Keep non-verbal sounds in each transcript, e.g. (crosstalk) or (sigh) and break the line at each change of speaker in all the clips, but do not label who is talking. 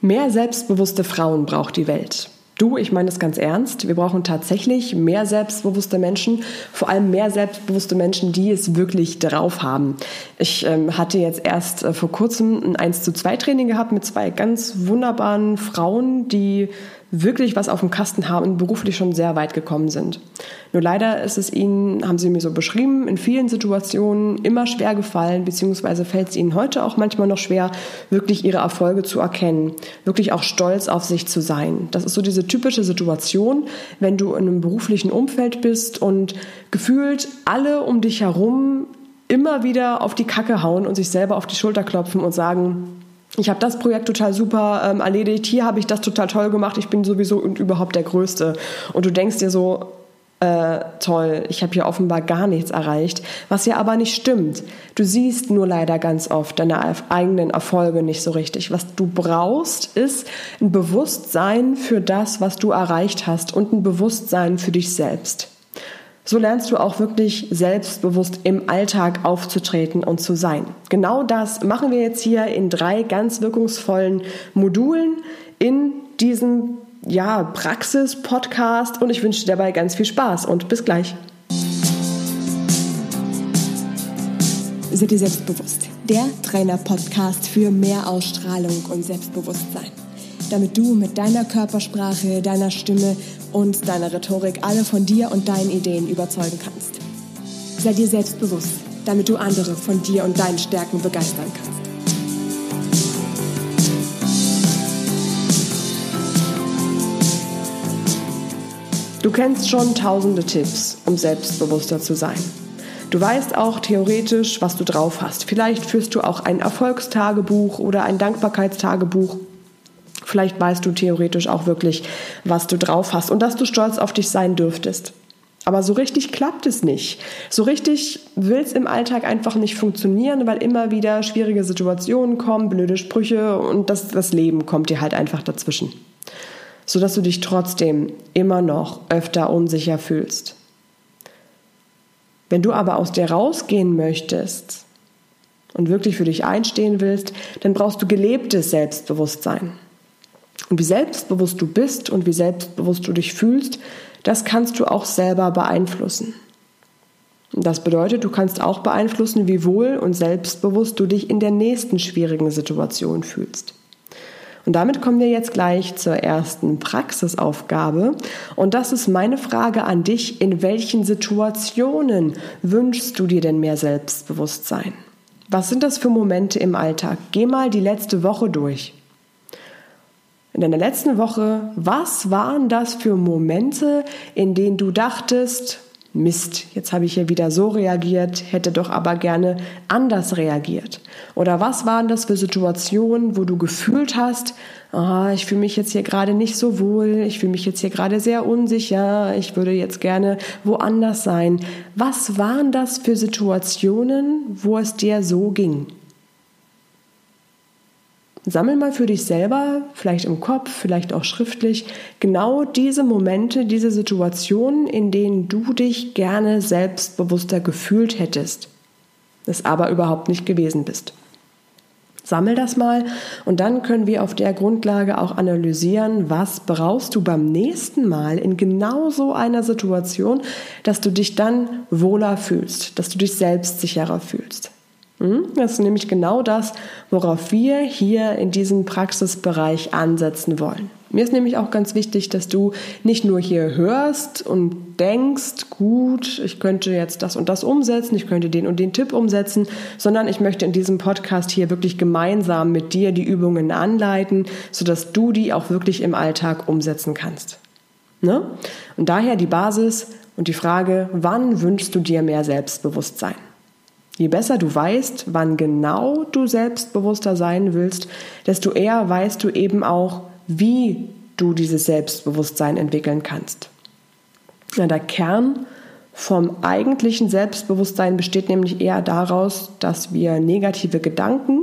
Mehr selbstbewusste Frauen braucht die Welt. Du, ich meine das ganz ernst. Wir brauchen tatsächlich mehr selbstbewusste Menschen, vor allem mehr selbstbewusste Menschen, die es wirklich drauf haben. Ich ähm, hatte jetzt erst äh, vor kurzem ein 1 zu 2 Training gehabt mit zwei ganz wunderbaren Frauen, die wirklich was auf dem Kasten haben und beruflich schon sehr weit gekommen sind. Nur leider ist es ihnen, haben sie mir so beschrieben, in vielen Situationen immer schwer gefallen, beziehungsweise fällt es ihnen heute auch manchmal noch schwer, wirklich ihre Erfolge zu erkennen, wirklich auch stolz auf sich zu sein. Das ist so diese typische Situation, wenn du in einem beruflichen Umfeld bist und gefühlt alle um dich herum immer wieder auf die Kacke hauen und sich selber auf die Schulter klopfen und sagen, ich habe das Projekt total super ähm, erledigt, hier habe ich das total toll gemacht, ich bin sowieso und überhaupt der Größte. Und du denkst dir so, äh, toll, ich habe hier offenbar gar nichts erreicht, was ja aber nicht stimmt. Du siehst nur leider ganz oft deine eigenen Erfolge nicht so richtig. Was du brauchst, ist ein Bewusstsein für das, was du erreicht hast und ein Bewusstsein für dich selbst. So lernst du auch wirklich selbstbewusst im Alltag aufzutreten und zu sein. Genau das machen wir jetzt hier in drei ganz wirkungsvollen Modulen in diesem ja, Praxis-Podcast und ich wünsche dir dabei ganz viel Spaß und bis gleich.
Sei dir selbstbewusst. Der Trainer-Podcast für mehr Ausstrahlung und Selbstbewusstsein damit du mit deiner Körpersprache, deiner Stimme und deiner Rhetorik alle von dir und deinen Ideen überzeugen kannst. Sei dir selbstbewusst, damit du andere von dir und deinen Stärken begeistern kannst.
Du kennst schon tausende Tipps, um selbstbewusster zu sein. Du weißt auch theoretisch, was du drauf hast. Vielleicht führst du auch ein Erfolgstagebuch oder ein Dankbarkeitstagebuch Vielleicht weißt du theoretisch auch wirklich, was du drauf hast und dass du stolz auf dich sein dürftest. Aber so richtig klappt es nicht. So richtig will es im Alltag einfach nicht funktionieren, weil immer wieder schwierige Situationen kommen, blöde Sprüche und das, das Leben kommt dir halt einfach dazwischen. Sodass du dich trotzdem immer noch öfter unsicher fühlst. Wenn du aber aus dir rausgehen möchtest und wirklich für dich einstehen willst, dann brauchst du gelebtes Selbstbewusstsein. Und wie selbstbewusst du bist und wie selbstbewusst du dich fühlst, das kannst du auch selber beeinflussen. Das bedeutet, du kannst auch beeinflussen, wie wohl und selbstbewusst du dich in der nächsten schwierigen Situation fühlst. Und damit kommen wir jetzt gleich zur ersten Praxisaufgabe. Und das ist meine Frage an dich. In welchen Situationen wünschst du dir denn mehr Selbstbewusstsein? Was sind das für Momente im Alltag? Geh mal die letzte Woche durch in deiner letzten Woche, was waren das für Momente, in denen du dachtest, Mist, jetzt habe ich hier wieder so reagiert, hätte doch aber gerne anders reagiert? Oder was waren das für Situationen, wo du gefühlt hast, ah, ich fühle mich jetzt hier gerade nicht so wohl, ich fühle mich jetzt hier gerade sehr unsicher, ich würde jetzt gerne woanders sein? Was waren das für Situationen, wo es dir so ging? Sammel mal für dich selber, vielleicht im Kopf, vielleicht auch schriftlich, genau diese Momente, diese Situationen, in denen du dich gerne selbstbewusster gefühlt hättest, es aber überhaupt nicht gewesen bist. Sammel das mal und dann können wir auf der Grundlage auch analysieren, was brauchst du beim nächsten Mal in genau so einer Situation, dass du dich dann wohler fühlst, dass du dich selbstsicherer fühlst. Hm? Das ist nämlich genau das, worauf wir hier in diesem Praxisbereich ansetzen wollen. Mir ist nämlich auch ganz wichtig, dass du nicht nur hier hörst und denkst, gut, ich könnte jetzt das und das umsetzen, ich könnte den und den Tipp umsetzen, sondern ich möchte in diesem Podcast hier wirklich gemeinsam mit dir die Übungen anleiten, sodass du die auch wirklich im Alltag umsetzen kannst. Ne? Und daher die Basis und die Frage, wann wünschst du dir mehr Selbstbewusstsein? Je besser du weißt, wann genau du selbstbewusster sein willst, desto eher weißt du eben auch, wie du dieses Selbstbewusstsein entwickeln kannst. Ja, der Kern vom eigentlichen Selbstbewusstsein besteht nämlich eher daraus, dass wir negative Gedanken,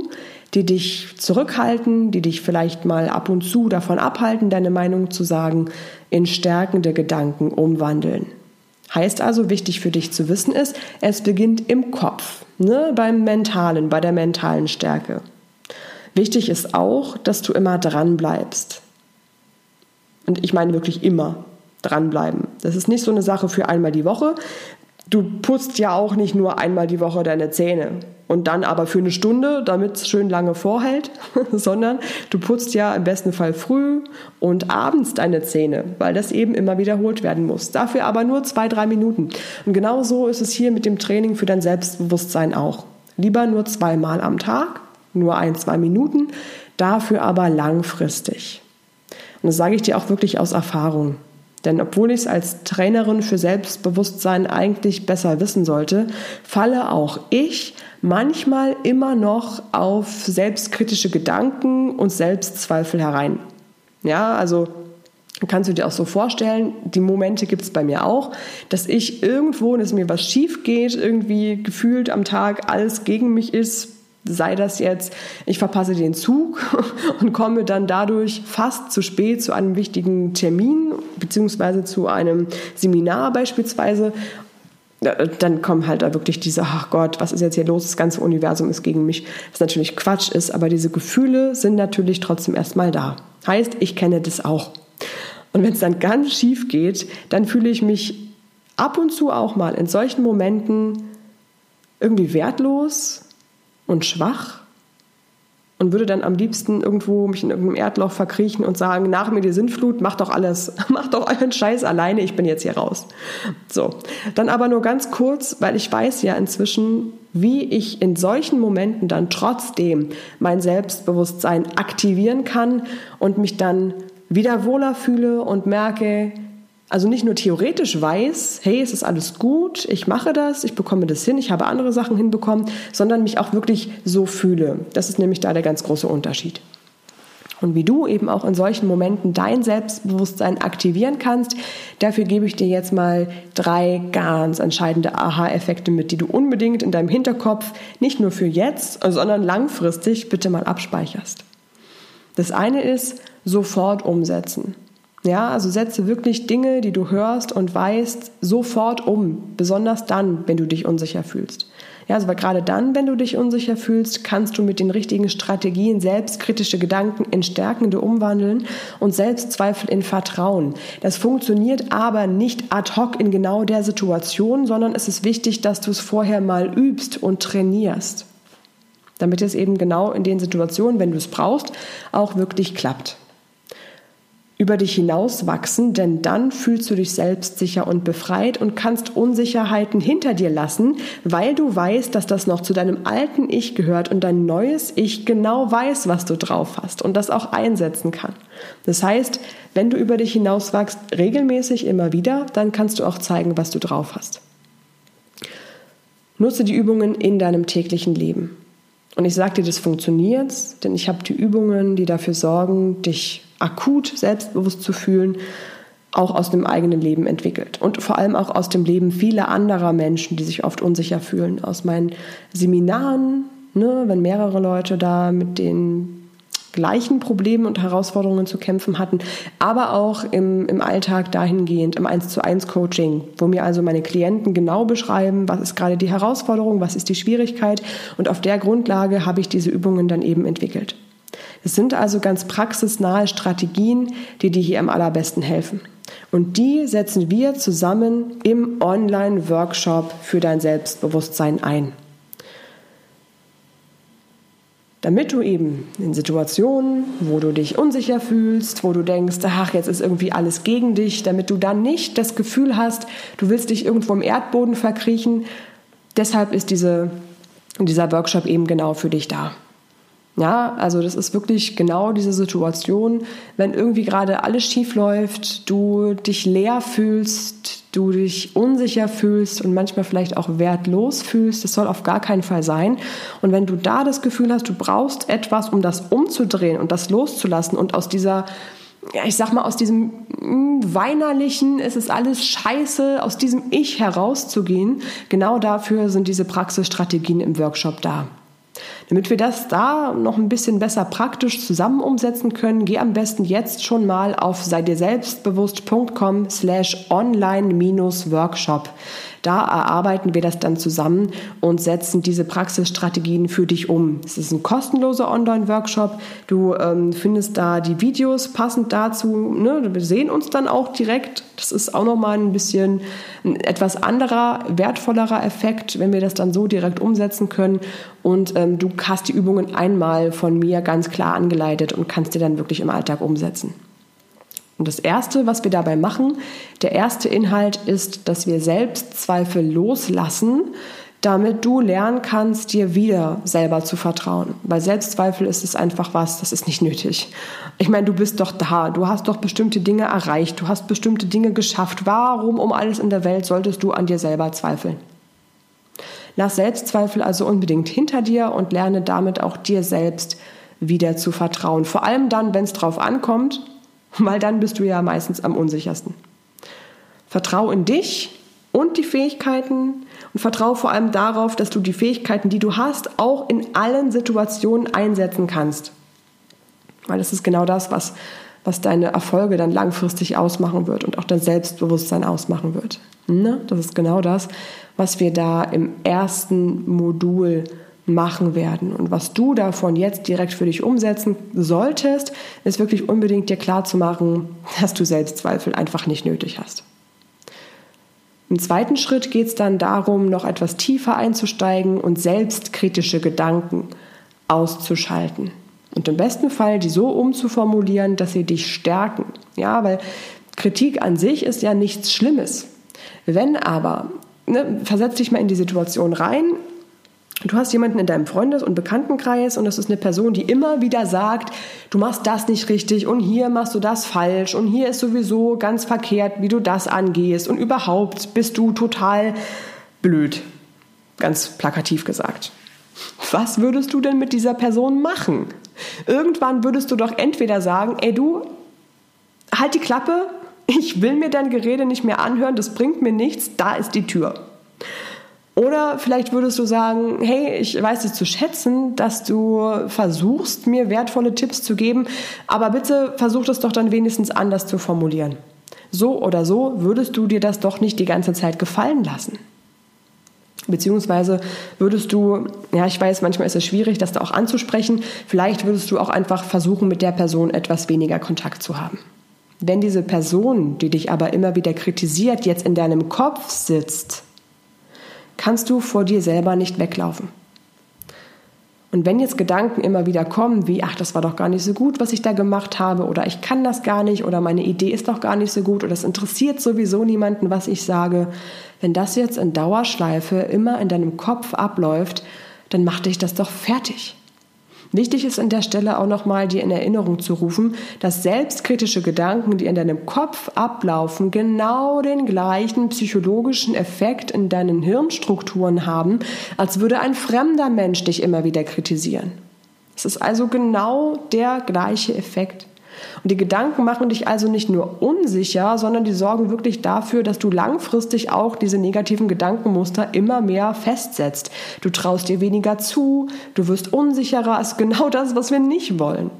die dich zurückhalten, die dich vielleicht mal ab und zu davon abhalten, deine Meinung zu sagen, in stärkende Gedanken umwandeln. Heißt also, wichtig für dich zu wissen ist, es beginnt im Kopf, ne, beim Mentalen, bei der mentalen Stärke. Wichtig ist auch, dass du immer dran bleibst. Und ich meine wirklich immer dranbleiben. Das ist nicht so eine Sache für einmal die Woche. Du putzt ja auch nicht nur einmal die Woche deine Zähne und dann aber für eine Stunde, damit es schön lange vorhält, (laughs) sondern du putzt ja im besten Fall früh und abends deine Zähne, weil das eben immer wiederholt werden muss. Dafür aber nur zwei, drei Minuten. Und genau so ist es hier mit dem Training für dein Selbstbewusstsein auch. Lieber nur zweimal am Tag, nur ein, zwei Minuten, dafür aber langfristig. Und das sage ich dir auch wirklich aus Erfahrung. Denn obwohl ich es als Trainerin für Selbstbewusstsein eigentlich besser wissen sollte, falle auch ich manchmal immer noch auf selbstkritische Gedanken und Selbstzweifel herein. Ja, also kannst du dir auch so vorstellen, die Momente gibt es bei mir auch, dass ich irgendwo, dass mir was schief geht, irgendwie gefühlt am Tag alles gegen mich ist, sei das jetzt, ich verpasse den Zug (laughs) und komme dann dadurch fast zu spät zu einem wichtigen Termin beziehungsweise zu einem Seminar beispielsweise, dann kommen halt da wirklich diese, ach Gott, was ist jetzt hier los? Das ganze Universum ist gegen mich, was natürlich Quatsch ist, aber diese Gefühle sind natürlich trotzdem erstmal da. Heißt, ich kenne das auch. Und wenn es dann ganz schief geht, dann fühle ich mich ab und zu auch mal in solchen Momenten irgendwie wertlos, und schwach und würde dann am liebsten irgendwo mich in irgendeinem Erdloch verkriechen und sagen, nach mir die Sintflut, mach doch alles, (laughs) mach doch euren Scheiß alleine, ich bin jetzt hier raus. So, dann aber nur ganz kurz, weil ich weiß ja inzwischen, wie ich in solchen Momenten dann trotzdem mein Selbstbewusstsein aktivieren kann und mich dann wieder wohler fühle und merke, also nicht nur theoretisch weiß, hey, es ist alles gut, ich mache das, ich bekomme das hin, ich habe andere Sachen hinbekommen, sondern mich auch wirklich so fühle. Das ist nämlich da der ganz große Unterschied. Und wie du eben auch in solchen Momenten dein Selbstbewusstsein aktivieren kannst, dafür gebe ich dir jetzt mal drei ganz entscheidende Aha-Effekte mit, die du unbedingt in deinem Hinterkopf nicht nur für jetzt, sondern langfristig bitte mal abspeicherst. Das eine ist sofort umsetzen. Ja, also setze wirklich Dinge, die du hörst und weißt, sofort um, besonders dann, wenn du dich unsicher fühlst. Ja, also weil gerade dann, wenn du dich unsicher fühlst, kannst du mit den richtigen Strategien selbstkritische Gedanken in stärkende umwandeln und Selbstzweifel in Vertrauen. Das funktioniert aber nicht ad hoc in genau der Situation, sondern es ist wichtig, dass du es vorher mal übst und trainierst, damit es eben genau in den Situationen, wenn du es brauchst, auch wirklich klappt über dich hinaus wachsen, denn dann fühlst du dich selbstsicher und befreit und kannst Unsicherheiten hinter dir lassen, weil du weißt, dass das noch zu deinem alten Ich gehört und dein neues Ich genau weiß, was du drauf hast und das auch einsetzen kann. Das heißt, wenn du über dich hinaus wachst, regelmäßig immer wieder, dann kannst du auch zeigen, was du drauf hast. Nutze die Übungen in deinem täglichen Leben. Und ich sage dir, das funktioniert, denn ich habe die Übungen, die dafür sorgen, dich akut selbstbewusst zu fühlen, auch aus dem eigenen Leben entwickelt. Und vor allem auch aus dem Leben vieler anderer Menschen, die sich oft unsicher fühlen. Aus meinen Seminaren, ne, wenn mehrere Leute da mit den gleichen Problemen und Herausforderungen zu kämpfen hatten, aber auch im, im Alltag dahingehend, im 1 zu 1 Coaching, wo mir also meine Klienten genau beschreiben, was ist gerade die Herausforderung, was ist die Schwierigkeit und auf der Grundlage habe ich diese Übungen dann eben entwickelt. Es sind also ganz praxisnahe Strategien, die dir hier am allerbesten helfen. Und die setzen wir zusammen im Online-Workshop für dein Selbstbewusstsein ein. Damit du eben in Situationen, wo du dich unsicher fühlst, wo du denkst, ach, jetzt ist irgendwie alles gegen dich, damit du dann nicht das Gefühl hast, du willst dich irgendwo im Erdboden verkriechen. Deshalb ist diese, dieser Workshop eben genau für dich da. Ja, also das ist wirklich genau diese Situation, wenn irgendwie gerade alles schief läuft, du dich leer fühlst, du dich unsicher fühlst und manchmal vielleicht auch wertlos fühlst. Das soll auf gar keinen Fall sein. Und wenn du da das Gefühl hast, du brauchst etwas, um das umzudrehen und das loszulassen und aus dieser ja, ich sag mal, aus diesem hm, weinerlichen, es ist alles scheiße, aus diesem Ich herauszugehen, genau dafür sind diese Praxisstrategien im Workshop da. Damit wir das da noch ein bisschen besser praktisch zusammen umsetzen können, geh am besten jetzt schon mal auf sei dir selbstbewusst.com slash online-workshop. Da erarbeiten wir das dann zusammen und setzen diese Praxisstrategien für dich um. Es ist ein kostenloser Online-Workshop. Du ähm, findest da die Videos passend dazu. Ne? Wir sehen uns dann auch direkt. Das ist auch nochmal ein bisschen ein etwas anderer, wertvollerer Effekt, wenn wir das dann so direkt umsetzen können. Und ähm, du hast die Übungen einmal von mir ganz klar angeleitet und kannst dir dann wirklich im Alltag umsetzen. Und das Erste, was wir dabei machen, der erste Inhalt ist, dass wir Selbstzweifel loslassen, damit du lernen kannst, dir wieder selber zu vertrauen. Bei Selbstzweifel ist es einfach was, das ist nicht nötig. Ich meine, du bist doch da, du hast doch bestimmte Dinge erreicht, du hast bestimmte Dinge geschafft. Warum um alles in der Welt solltest du an dir selber zweifeln? Lass Selbstzweifel also unbedingt hinter dir und lerne damit auch dir selbst wieder zu vertrauen. Vor allem dann, wenn es drauf ankommt, weil dann bist du ja meistens am unsichersten. Vertrau in dich und die Fähigkeiten und vertrau vor allem darauf, dass du die Fähigkeiten, die du hast, auch in allen Situationen einsetzen kannst. Weil das ist genau das, was, was deine Erfolge dann langfristig ausmachen wird und auch dein Selbstbewusstsein ausmachen wird. Ne? Das ist genau das, was wir da im ersten Modul machen werden. Und was du davon jetzt direkt für dich umsetzen solltest, ist wirklich unbedingt dir klar zu machen, dass du Selbstzweifel einfach nicht nötig hast. Im zweiten Schritt geht es dann darum, noch etwas tiefer einzusteigen und selbstkritische Gedanken auszuschalten. Und im besten Fall die so umzuformulieren, dass sie dich stärken. Ja, weil Kritik an sich ist ja nichts Schlimmes. Wenn aber, ne, versetz dich mal in die Situation rein, Du hast jemanden in deinem Freundes- und Bekanntenkreis und das ist eine Person, die immer wieder sagt, du machst das nicht richtig und hier machst du das falsch und hier ist sowieso ganz verkehrt, wie du das angehst und überhaupt bist du total blöd. Ganz plakativ gesagt. Was würdest du denn mit dieser Person machen? Irgendwann würdest du doch entweder sagen, ey du, halt die Klappe, (laughs) ich will mir dein Gerede nicht mehr anhören, das bringt mir nichts, da ist die Tür. Oder vielleicht würdest du sagen, hey, ich weiß es zu schätzen, dass du versuchst, mir wertvolle Tipps zu geben, aber bitte versuch das doch dann wenigstens anders zu formulieren. So oder so würdest du dir das doch nicht die ganze Zeit gefallen lassen. Beziehungsweise würdest du, ja, ich weiß, manchmal ist es schwierig, das da auch anzusprechen, vielleicht würdest du auch einfach versuchen, mit der Person etwas weniger Kontakt zu haben. Wenn diese Person, die dich aber immer wieder kritisiert, jetzt in deinem Kopf sitzt, kannst du vor dir selber nicht weglaufen. Und wenn jetzt Gedanken immer wieder kommen, wie, ach, das war doch gar nicht so gut, was ich da gemacht habe, oder ich kann das gar nicht, oder meine Idee ist doch gar nicht so gut, oder es interessiert sowieso niemanden, was ich sage, wenn das jetzt in Dauerschleife immer in deinem Kopf abläuft, dann mach dich das doch fertig. Wichtig ist an der Stelle auch nochmal dir in Erinnerung zu rufen, dass selbstkritische Gedanken, die in deinem Kopf ablaufen, genau den gleichen psychologischen Effekt in deinen Hirnstrukturen haben, als würde ein fremder Mensch dich immer wieder kritisieren. Es ist also genau der gleiche Effekt. Und die Gedanken machen dich also nicht nur unsicher, sondern die sorgen wirklich dafür, dass du langfristig auch diese negativen Gedankenmuster immer mehr festsetzt. Du traust dir weniger zu, du wirst unsicherer, ist genau das, was wir nicht wollen.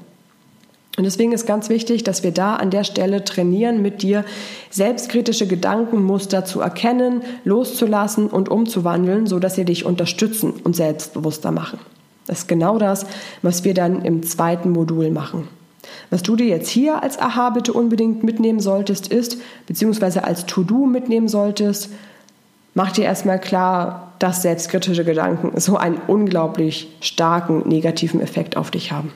Und deswegen ist ganz wichtig, dass wir da an der Stelle trainieren, mit dir selbstkritische Gedankenmuster zu erkennen, loszulassen und umzuwandeln, sodass sie dich unterstützen und selbstbewusster machen. Das ist genau das, was wir dann im zweiten Modul machen. Was du dir jetzt hier als Aha bitte unbedingt mitnehmen solltest, ist, beziehungsweise als To-Do mitnehmen solltest, mach dir erstmal klar, dass selbstkritische Gedanken so einen unglaublich starken negativen Effekt auf dich haben.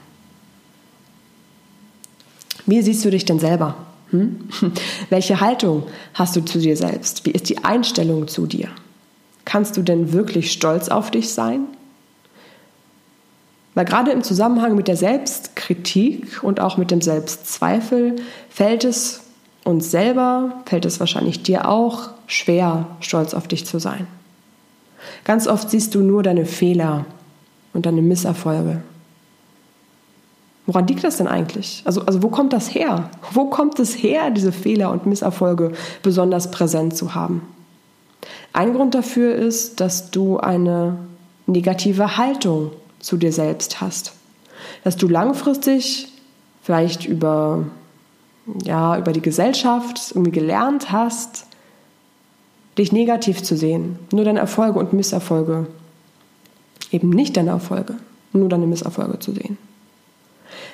Wie siehst du dich denn selber? Hm? (laughs) Welche Haltung hast du zu dir selbst? Wie ist die Einstellung zu dir? Kannst du denn wirklich stolz auf dich sein? Weil gerade im Zusammenhang mit der Selbstkritik und auch mit dem Selbstzweifel fällt es uns selber, fällt es wahrscheinlich dir auch schwer, stolz auf dich zu sein. Ganz oft siehst du nur deine Fehler und deine Misserfolge. Woran liegt das denn eigentlich? Also, also wo kommt das her? Wo kommt es her, diese Fehler und Misserfolge besonders präsent zu haben? Ein Grund dafür ist, dass du eine negative Haltung zu dir selbst hast. Dass du langfristig vielleicht über, ja, über die Gesellschaft irgendwie gelernt hast, dich negativ zu sehen, nur deine Erfolge und Misserfolge, eben nicht deine Erfolge, nur deine Misserfolge zu sehen.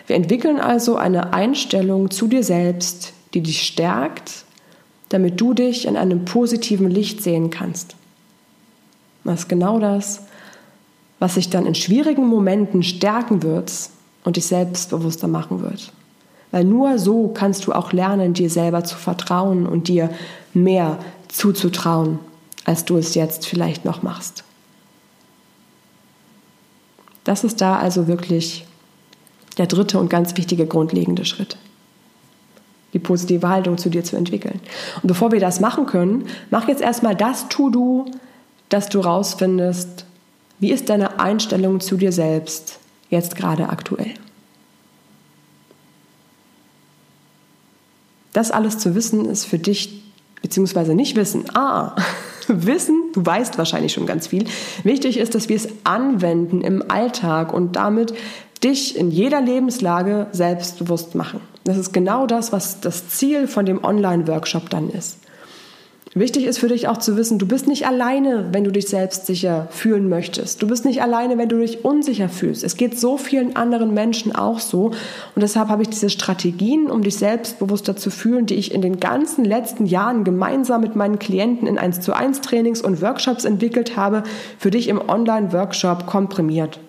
Wir entwickeln also eine Einstellung zu dir selbst, die dich stärkt, damit du dich in einem positiven Licht sehen kannst. Ist genau das, was sich dann in schwierigen Momenten stärken wird und dich selbstbewusster machen wird. Weil nur so kannst du auch lernen, dir selber zu vertrauen und dir mehr zuzutrauen, als du es jetzt vielleicht noch machst. Das ist da also wirklich der dritte und ganz wichtige grundlegende Schritt. Die positive Haltung zu dir zu entwickeln. Und bevor wir das machen können, mach jetzt erstmal das To-Do, dass du rausfindest, wie ist deine Einstellung zu dir selbst jetzt gerade aktuell. Das alles zu wissen ist für dich, beziehungsweise nicht wissen, ah, (laughs) wissen, du weißt wahrscheinlich schon ganz viel. Wichtig ist, dass wir es anwenden im Alltag und damit dich in jeder Lebenslage selbstbewusst machen. Das ist genau das, was das Ziel von dem Online-Workshop dann ist. Wichtig ist für dich auch zu wissen, du bist nicht alleine, wenn du dich selbstsicher fühlen möchtest. Du bist nicht alleine, wenn du dich unsicher fühlst. Es geht so vielen anderen Menschen auch so. Und deshalb habe ich diese Strategien, um dich selbstbewusster zu fühlen, die ich in den ganzen letzten Jahren gemeinsam mit meinen Klienten in 1 zu 1 Trainings und Workshops entwickelt habe, für dich im Online-Workshop komprimiert.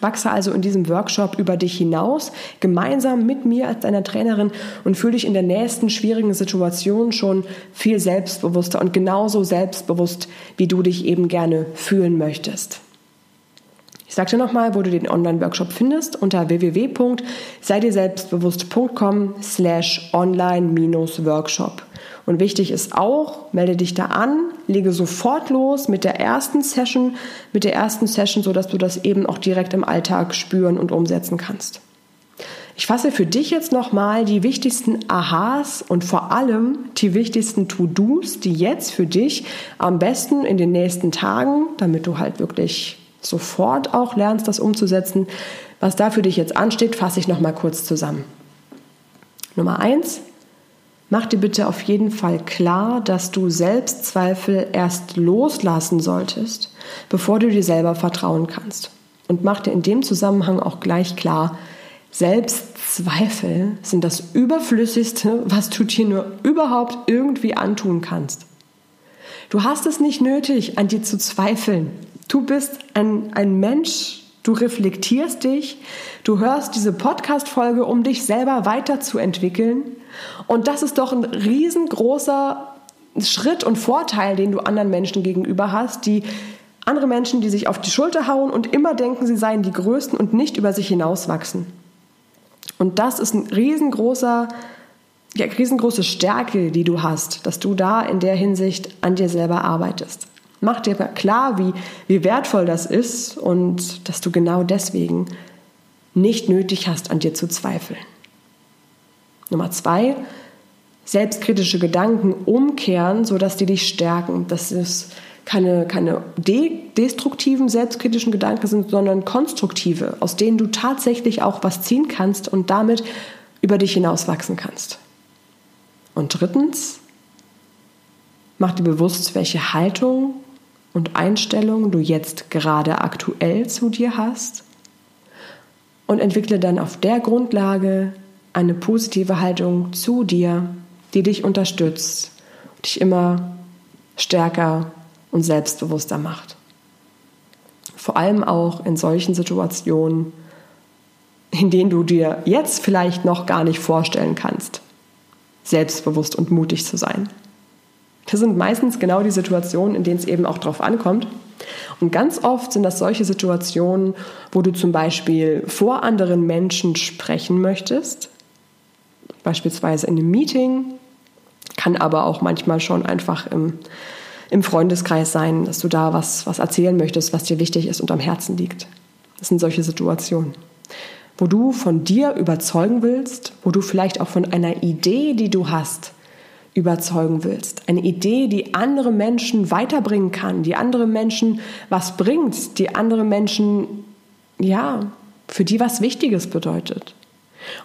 Wachse also in diesem Workshop über dich hinaus, gemeinsam mit mir als deiner Trainerin und fühle dich in der nächsten schwierigen Situation schon viel selbstbewusster und genauso selbstbewusst, wie du dich eben gerne fühlen möchtest. Ich sage dir nochmal, wo du den Online-Workshop findest, unter www.seidirselbstbewusst.com slash online-workshop. Und wichtig ist auch, melde dich da an, lege sofort los mit der ersten Session, mit der ersten Session, sodass du das eben auch direkt im Alltag spüren und umsetzen kannst. Ich fasse für dich jetzt nochmal die wichtigsten Aha's und vor allem die wichtigsten To-Dos, die jetzt für dich am besten in den nächsten Tagen, damit du halt wirklich sofort auch lernst, das umzusetzen, was da für dich jetzt ansteht, fasse ich nochmal kurz zusammen. Nummer eins, Mach dir bitte auf jeden Fall klar, dass du Selbstzweifel erst loslassen solltest, bevor du dir selber vertrauen kannst. Und mach dir in dem Zusammenhang auch gleich klar, Selbstzweifel sind das Überflüssigste, was du dir nur überhaupt irgendwie antun kannst. Du hast es nicht nötig, an dir zu zweifeln. Du bist ein, ein Mensch, du reflektierst dich, du hörst diese Podcast-Folge, um dich selber weiterzuentwickeln und das ist doch ein riesengroßer Schritt und Vorteil, den du anderen Menschen gegenüber hast, die andere Menschen, die sich auf die Schulter hauen und immer denken, sie seien die Größten und nicht über sich hinauswachsen. Und das ist ein riesengroßer, ja, riesengroße Stärke, die du hast, dass du da in der Hinsicht an dir selber arbeitest. Mach dir klar, wie, wie wertvoll das ist und dass du genau deswegen nicht nötig hast, an dir zu zweifeln. Nummer zwei, selbstkritische Gedanken umkehren, sodass die dich stärken. Dass es keine, keine de destruktiven selbstkritischen Gedanken sind, sondern konstruktive, aus denen du tatsächlich auch was ziehen kannst und damit über dich hinauswachsen kannst. Und drittens, mach dir bewusst, welche Haltung und Einstellung du jetzt gerade aktuell zu dir hast und entwickle dann auf der Grundlage eine positive Haltung zu dir, die dich unterstützt, dich immer stärker und selbstbewusster macht. Vor allem auch in solchen Situationen, in denen du dir jetzt vielleicht noch gar nicht vorstellen kannst, selbstbewusst und mutig zu sein. Das sind meistens genau die Situationen, in denen es eben auch drauf ankommt. Und ganz oft sind das solche Situationen, wo du zum Beispiel vor anderen Menschen sprechen möchtest, beispielsweise in einem Meeting, kann aber auch manchmal schon einfach im, im Freundeskreis sein, dass du da was, was erzählen möchtest, was dir wichtig ist und am Herzen liegt. Das sind solche Situationen, wo du von dir überzeugen willst, wo du vielleicht auch von einer Idee, die du hast, überzeugen willst. Eine Idee, die andere Menschen weiterbringen kann, die andere Menschen was bringt, die andere Menschen ja, für die was Wichtiges bedeutet.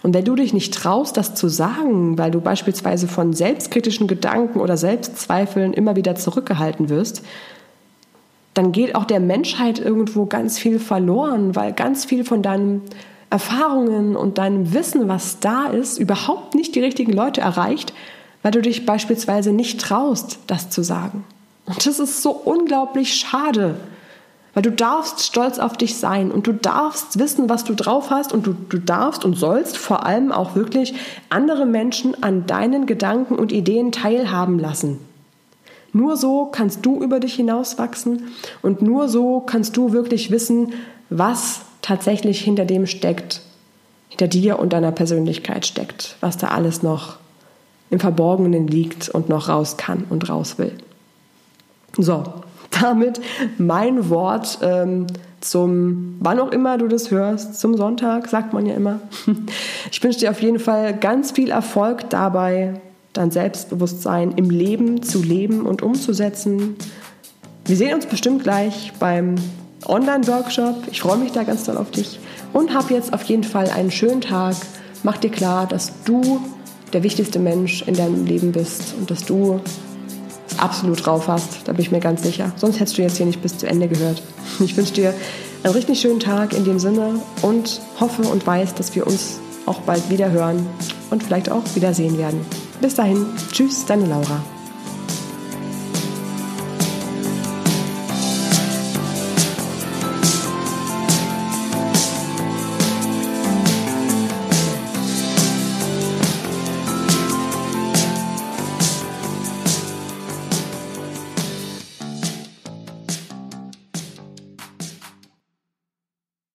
Und wenn du dich nicht traust, das zu sagen, weil du beispielsweise von selbstkritischen Gedanken oder Selbstzweifeln immer wieder zurückgehalten wirst, dann geht auch der Menschheit irgendwo ganz viel verloren, weil ganz viel von deinen Erfahrungen und deinem Wissen, was da ist, überhaupt nicht die richtigen Leute erreicht, weil du dich beispielsweise nicht traust, das zu sagen. Und das ist so unglaublich schade. Weil du darfst stolz auf dich sein und du darfst wissen, was du drauf hast und du, du darfst und sollst vor allem auch wirklich andere Menschen an deinen Gedanken und Ideen teilhaben lassen. Nur so kannst du über dich hinauswachsen und nur so kannst du wirklich wissen, was tatsächlich hinter dem steckt, hinter dir und deiner Persönlichkeit steckt, was da alles noch im Verborgenen liegt und noch raus kann und raus will. So, (laughs) damit mein Wort ähm, zum, wann auch immer du das hörst, zum Sonntag, sagt man ja immer. (laughs) Ich wünsche dir auf jeden Fall ganz viel Erfolg dabei, dein Selbstbewusstsein im Leben zu leben und umzusetzen. Wir sehen uns bestimmt gleich beim Online-Workshop. Ich freue mich da ganz doll auf dich und hab jetzt auf jeden Fall einen schönen Tag. Mach dir klar, dass du der wichtigste Mensch in deinem Leben bist und dass du absolut drauf hast. Da bin ich mir ganz sicher. Sonst hättest du jetzt hier nicht bis zu Ende gehört. (laughs) Ich wünsche dir einen richtig schönen Tag in dem Sinne und hoffe und weiß, dass wir uns auch bald wieder hören und vielleicht auch wiedersehen werden. Bis dahin, tschüss, deine Laura.